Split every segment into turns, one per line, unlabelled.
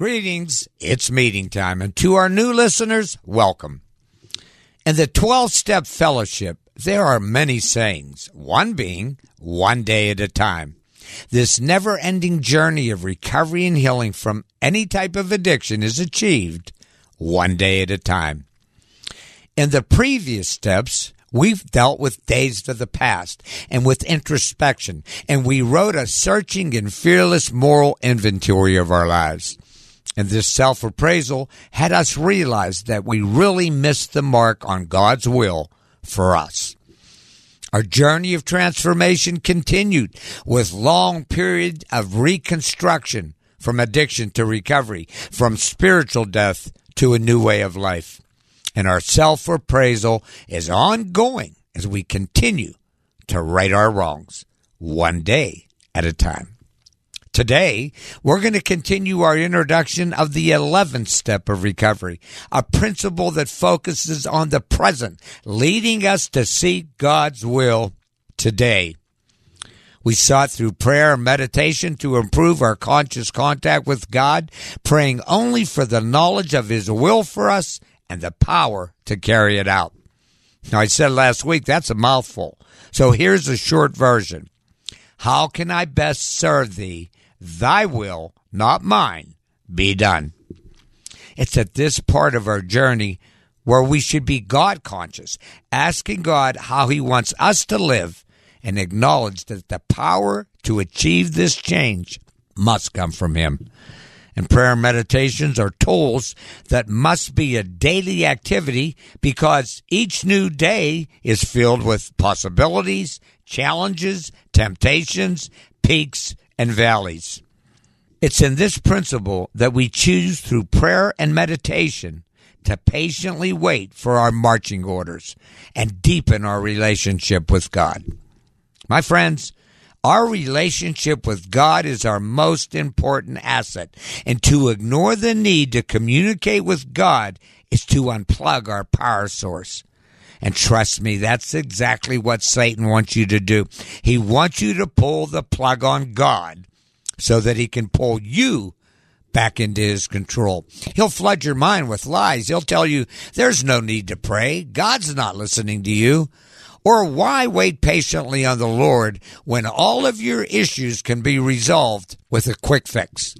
Greetings. It's meeting time. And to our new listeners, welcome. In the 12 step fellowship, there are many sayings, one being one day at a time. This never ending journey of recovery and healing from any type of addiction is achieved one day at a time. In the previous steps, We've dealt with days of the past and with introspection, and we wrote a searching and fearless moral inventory of our lives. And this self appraisal had us realize that we really missed the mark on God's will for us. Our journey of transformation continued with long period of reconstruction from addiction to recovery, from spiritual death to a new way of life and our self appraisal is ongoing as we continue to right our wrongs one day at a time. Today, we're going to continue our introduction of the 11th step of recovery, a principle that focuses on the present, leading us to seek God's will today. We sought through prayer and meditation to improve our conscious contact with God, praying only for the knowledge of His will for us and the power to carry it out. Now, I said last week that's a mouthful. So here's a short version How can I best serve thee? Thy will, not mine, be done. It's at this part of our journey where we should be God conscious, asking God how He wants us to live, and acknowledge that the power to achieve this change must come from Him and prayer and meditations are tools that must be a daily activity because each new day is filled with possibilities, challenges, temptations, peaks, and valleys. It's in this principle that we choose through prayer and meditation to patiently wait for our marching orders and deepen our relationship with God. My friends, our relationship with God is our most important asset, and to ignore the need to communicate with God is to unplug our power source. And trust me, that's exactly what Satan wants you to do. He wants you to pull the plug on God so that he can pull you back into his control. He'll flood your mind with lies. He'll tell you there's no need to pray. God's not listening to you. Or why wait patiently on the Lord when all of your issues can be resolved with a quick fix?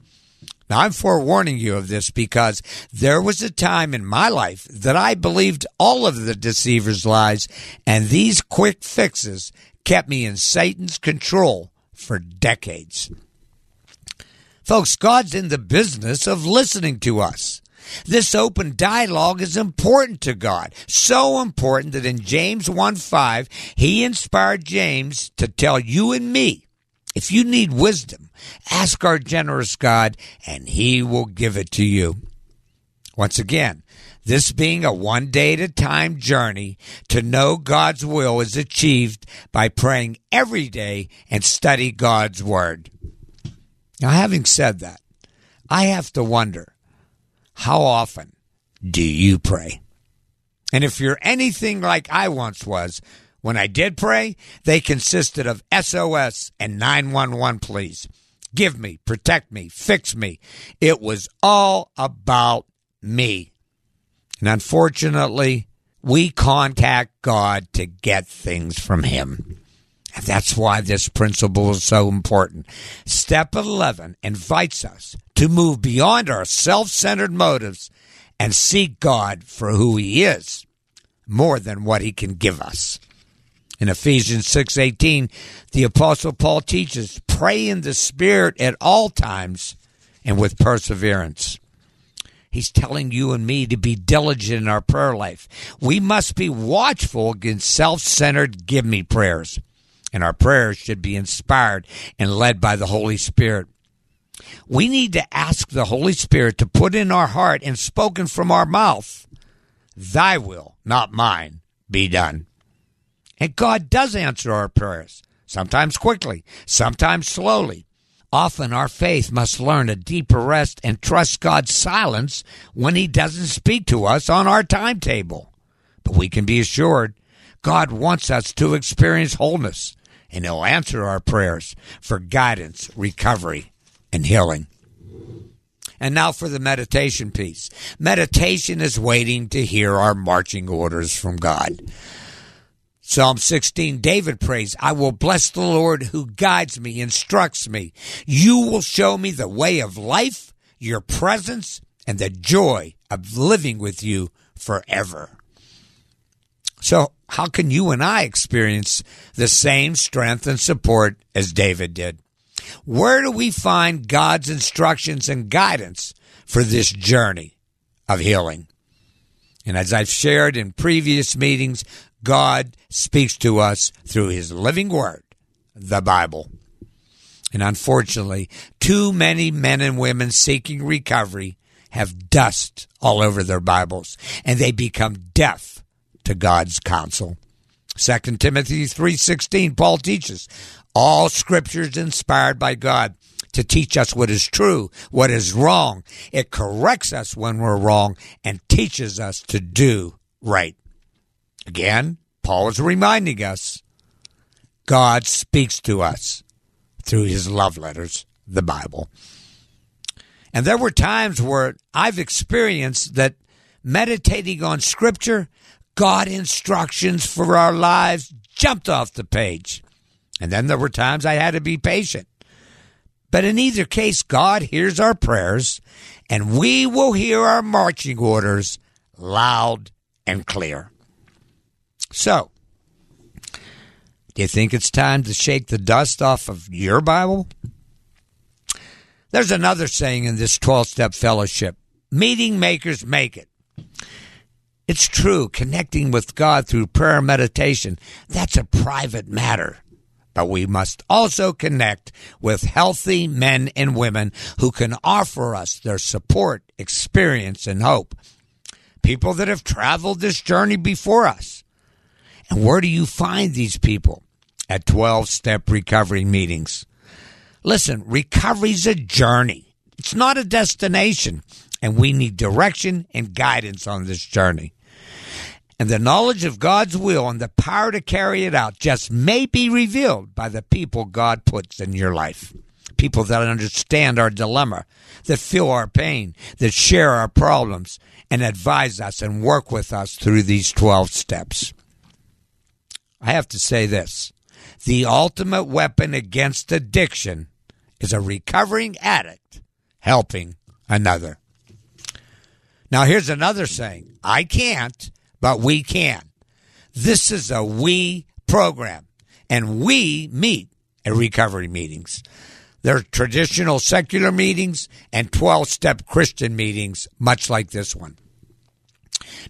Now, I'm forewarning you of this because there was a time in my life that I believed all of the deceiver's lies, and these quick fixes kept me in Satan's control for decades. Folks, God's in the business of listening to us. This open dialogue is important to God. So important that in James 1 5, he inspired James to tell you and me if you need wisdom, ask our generous God and he will give it to you. Once again, this being a one day at a time journey to know God's will is achieved by praying every day and study God's word. Now, having said that, I have to wonder how often do you pray? And if you're anything like I once was, when I did pray, they consisted of SOS and 911, please. Give me, protect me, fix me. It was all about me. And unfortunately, we contact God to get things from Him. And that's why this principle is so important. Step 11 invites us to move beyond our self centered motives and seek God for who He is more than what He can give us. In Ephesians 6:18, the apostle Paul teaches, "Pray in the spirit at all times and with perseverance." He's telling you and me to be diligent in our prayer life. We must be watchful against self-centered give me prayers and our prayers should be inspired and led by the Holy Spirit. We need to ask the Holy Spirit to put in our heart and spoken from our mouth, Thy will, not mine, be done. And God does answer our prayers, sometimes quickly, sometimes slowly. Often our faith must learn a deeper rest and trust God's silence when He doesn't speak to us on our timetable. But we can be assured God wants us to experience wholeness, and He'll answer our prayers for guidance, recovery, and healing. And now for the meditation piece. Meditation is waiting to hear our marching orders from God. Psalm 16, David prays, I will bless the Lord who guides me, instructs me. You will show me the way of life, your presence, and the joy of living with you forever. So, how can you and I experience the same strength and support as David did? Where do we find God's instructions and guidance for this journey of healing? And as I've shared in previous meetings, God speaks to us through His living Word, the Bible. And unfortunately, too many men and women seeking recovery have dust all over their Bibles, and they become deaf to God's counsel. 2 Timothy 3:16 Paul teaches all scripture is inspired by God to teach us what is true, what is wrong. It corrects us when we're wrong and teaches us to do right. Again, Paul is reminding us God speaks to us through his love letters, the Bible. And there were times where I've experienced that meditating on Scripture, God instructions for our lives jumped off the page. And then there were times I had to be patient. But in either case, God hears our prayers, and we will hear our marching orders loud and clear. So, do you think it's time to shake the dust off of your Bible? There's another saying in this 12 step fellowship meeting makers make it. It's true, connecting with God through prayer and meditation, that's a private matter. But we must also connect with healthy men and women who can offer us their support, experience, and hope. People that have traveled this journey before us. And where do you find these people? At 12 step recovery meetings. Listen, recovery's a journey. It's not a destination, and we need direction and guidance on this journey. And the knowledge of God's will and the power to carry it out just may be revealed by the people God puts in your life. People that understand our dilemma, that feel our pain, that share our problems, and advise us and work with us through these 12 steps. I have to say this the ultimate weapon against addiction is a recovering addict helping another. Now, here's another saying I can't, but we can. This is a we program, and we meet at recovery meetings. There are traditional secular meetings and 12 step Christian meetings, much like this one.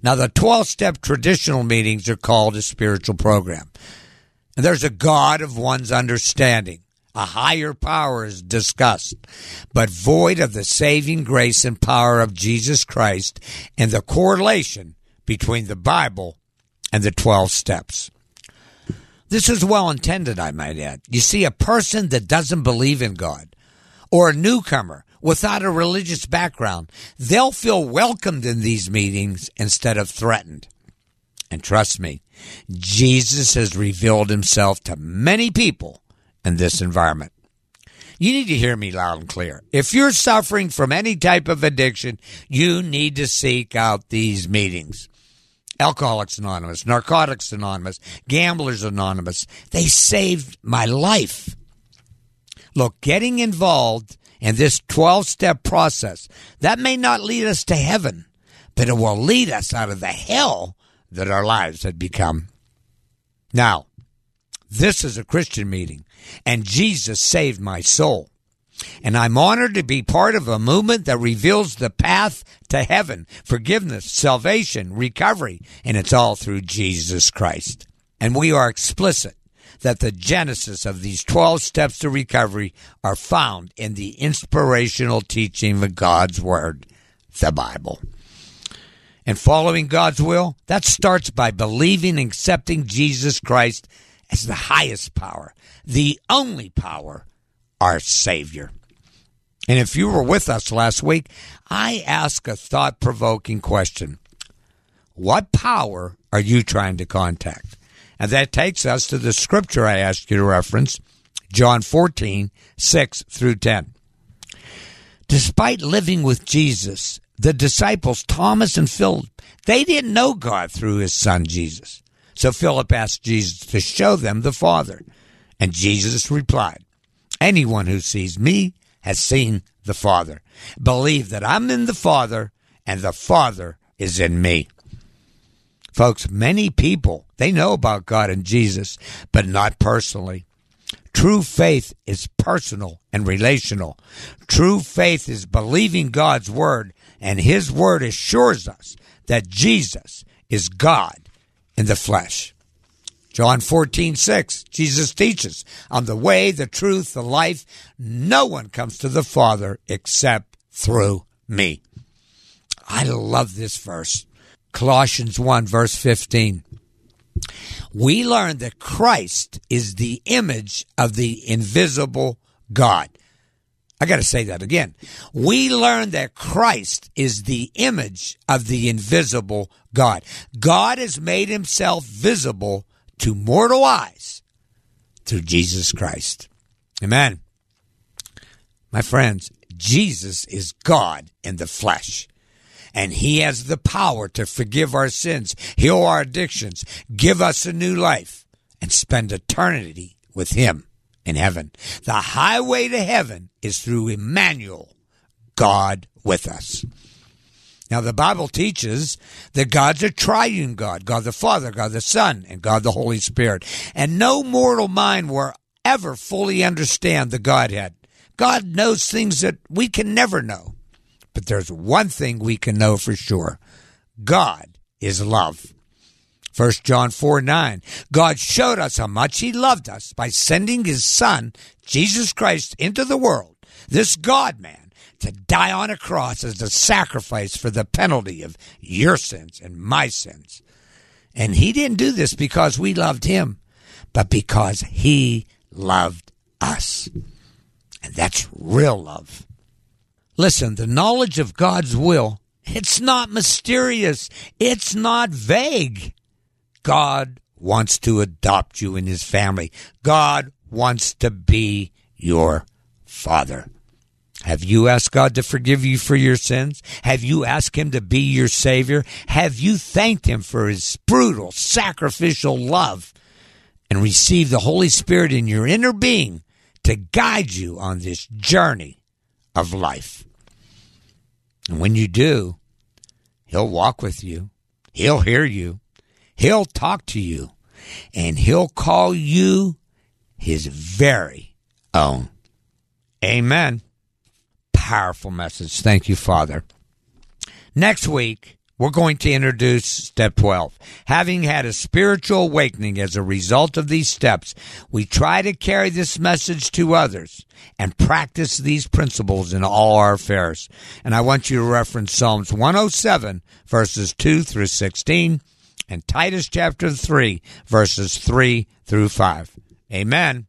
Now, the 12 step traditional meetings are called a spiritual program. And there's a God of one's understanding. A higher power is discussed, but void of the saving grace and power of Jesus Christ and the correlation between the Bible and the 12 steps. This is well intended, I might add. You see, a person that doesn't believe in God or a newcomer without a religious background, they'll feel welcomed in these meetings instead of threatened. And trust me, Jesus has revealed himself to many people in this environment. You need to hear me loud and clear. If you're suffering from any type of addiction, you need to seek out these meetings. Alcoholics Anonymous, Narcotics Anonymous, Gamblers Anonymous, they saved my life. Look, getting involved in this 12 step process, that may not lead us to heaven, but it will lead us out of the hell that our lives had become. Now, this is a Christian meeting, and Jesus saved my soul. And I'm honored to be part of a movement that reveals the path to heaven, forgiveness, salvation, recovery, and it's all through Jesus Christ. And we are explicit that the genesis of these 12 steps to recovery are found in the inspirational teaching of God's Word, the Bible. And following God's will, that starts by believing and accepting Jesus Christ as the highest power, the only power, our Savior. And if you were with us last week, I asked a thought provoking question What power are you trying to contact? And that takes us to the scripture I asked you to reference, John 14, 6 through 10. Despite living with Jesus, the disciples, Thomas and Philip, they didn't know God through his son Jesus. So Philip asked Jesus to show them the Father. And Jesus replied, Anyone who sees me has seen the Father. Believe that I'm in the Father and the Father is in me. Folks, many people, they know about God and Jesus, but not personally. True faith is personal and relational. True faith is believing God's word, and his word assures us that Jesus is God in the flesh. John 14, 6, Jesus teaches, I'm the way, the truth, the life. No one comes to the Father except through me. I love this verse. Colossians 1, verse 15. We learn that Christ is the image of the invisible God. I got to say that again. We learn that Christ is the image of the invisible God. God has made himself visible to mortal eyes through Jesus Christ. Amen. My friends, Jesus is God in the flesh and he has the power to forgive our sins, heal our addictions, give us a new life, and spend eternity with him in heaven. The highway to heaven is through Emmanuel, God with us. Now, the Bible teaches that God's a triune God God the Father, God the Son, and God the Holy Spirit. And no mortal mind will ever fully understand the Godhead. God knows things that we can never know. But there's one thing we can know for sure God is love. 1 John 4 9. God showed us how much He loved us by sending His Son, Jesus Christ, into the world, this God man, to die on a cross as a sacrifice for the penalty of your sins and my sins. And He didn't do this because we loved Him, but because He loved us. And that's real love. Listen, the knowledge of God's will, it's not mysterious. It's not vague. God wants to adopt you in his family. God wants to be your father. Have you asked God to forgive you for your sins? Have you asked Him to be your Savior? Have you thanked Him for His brutal, sacrificial love and received the Holy Spirit in your inner being to guide you on this journey of life? And when you do, He'll walk with you, He'll hear you, He'll talk to you, and He'll call you His very own. Amen. Powerful message. Thank you, Father. Next week, we're going to introduce step 12. Having had a spiritual awakening as a result of these steps, we try to carry this message to others and practice these principles in all our affairs. And I want you to reference Psalms 107 verses 2 through 16 and Titus chapter 3 verses 3 through 5. Amen.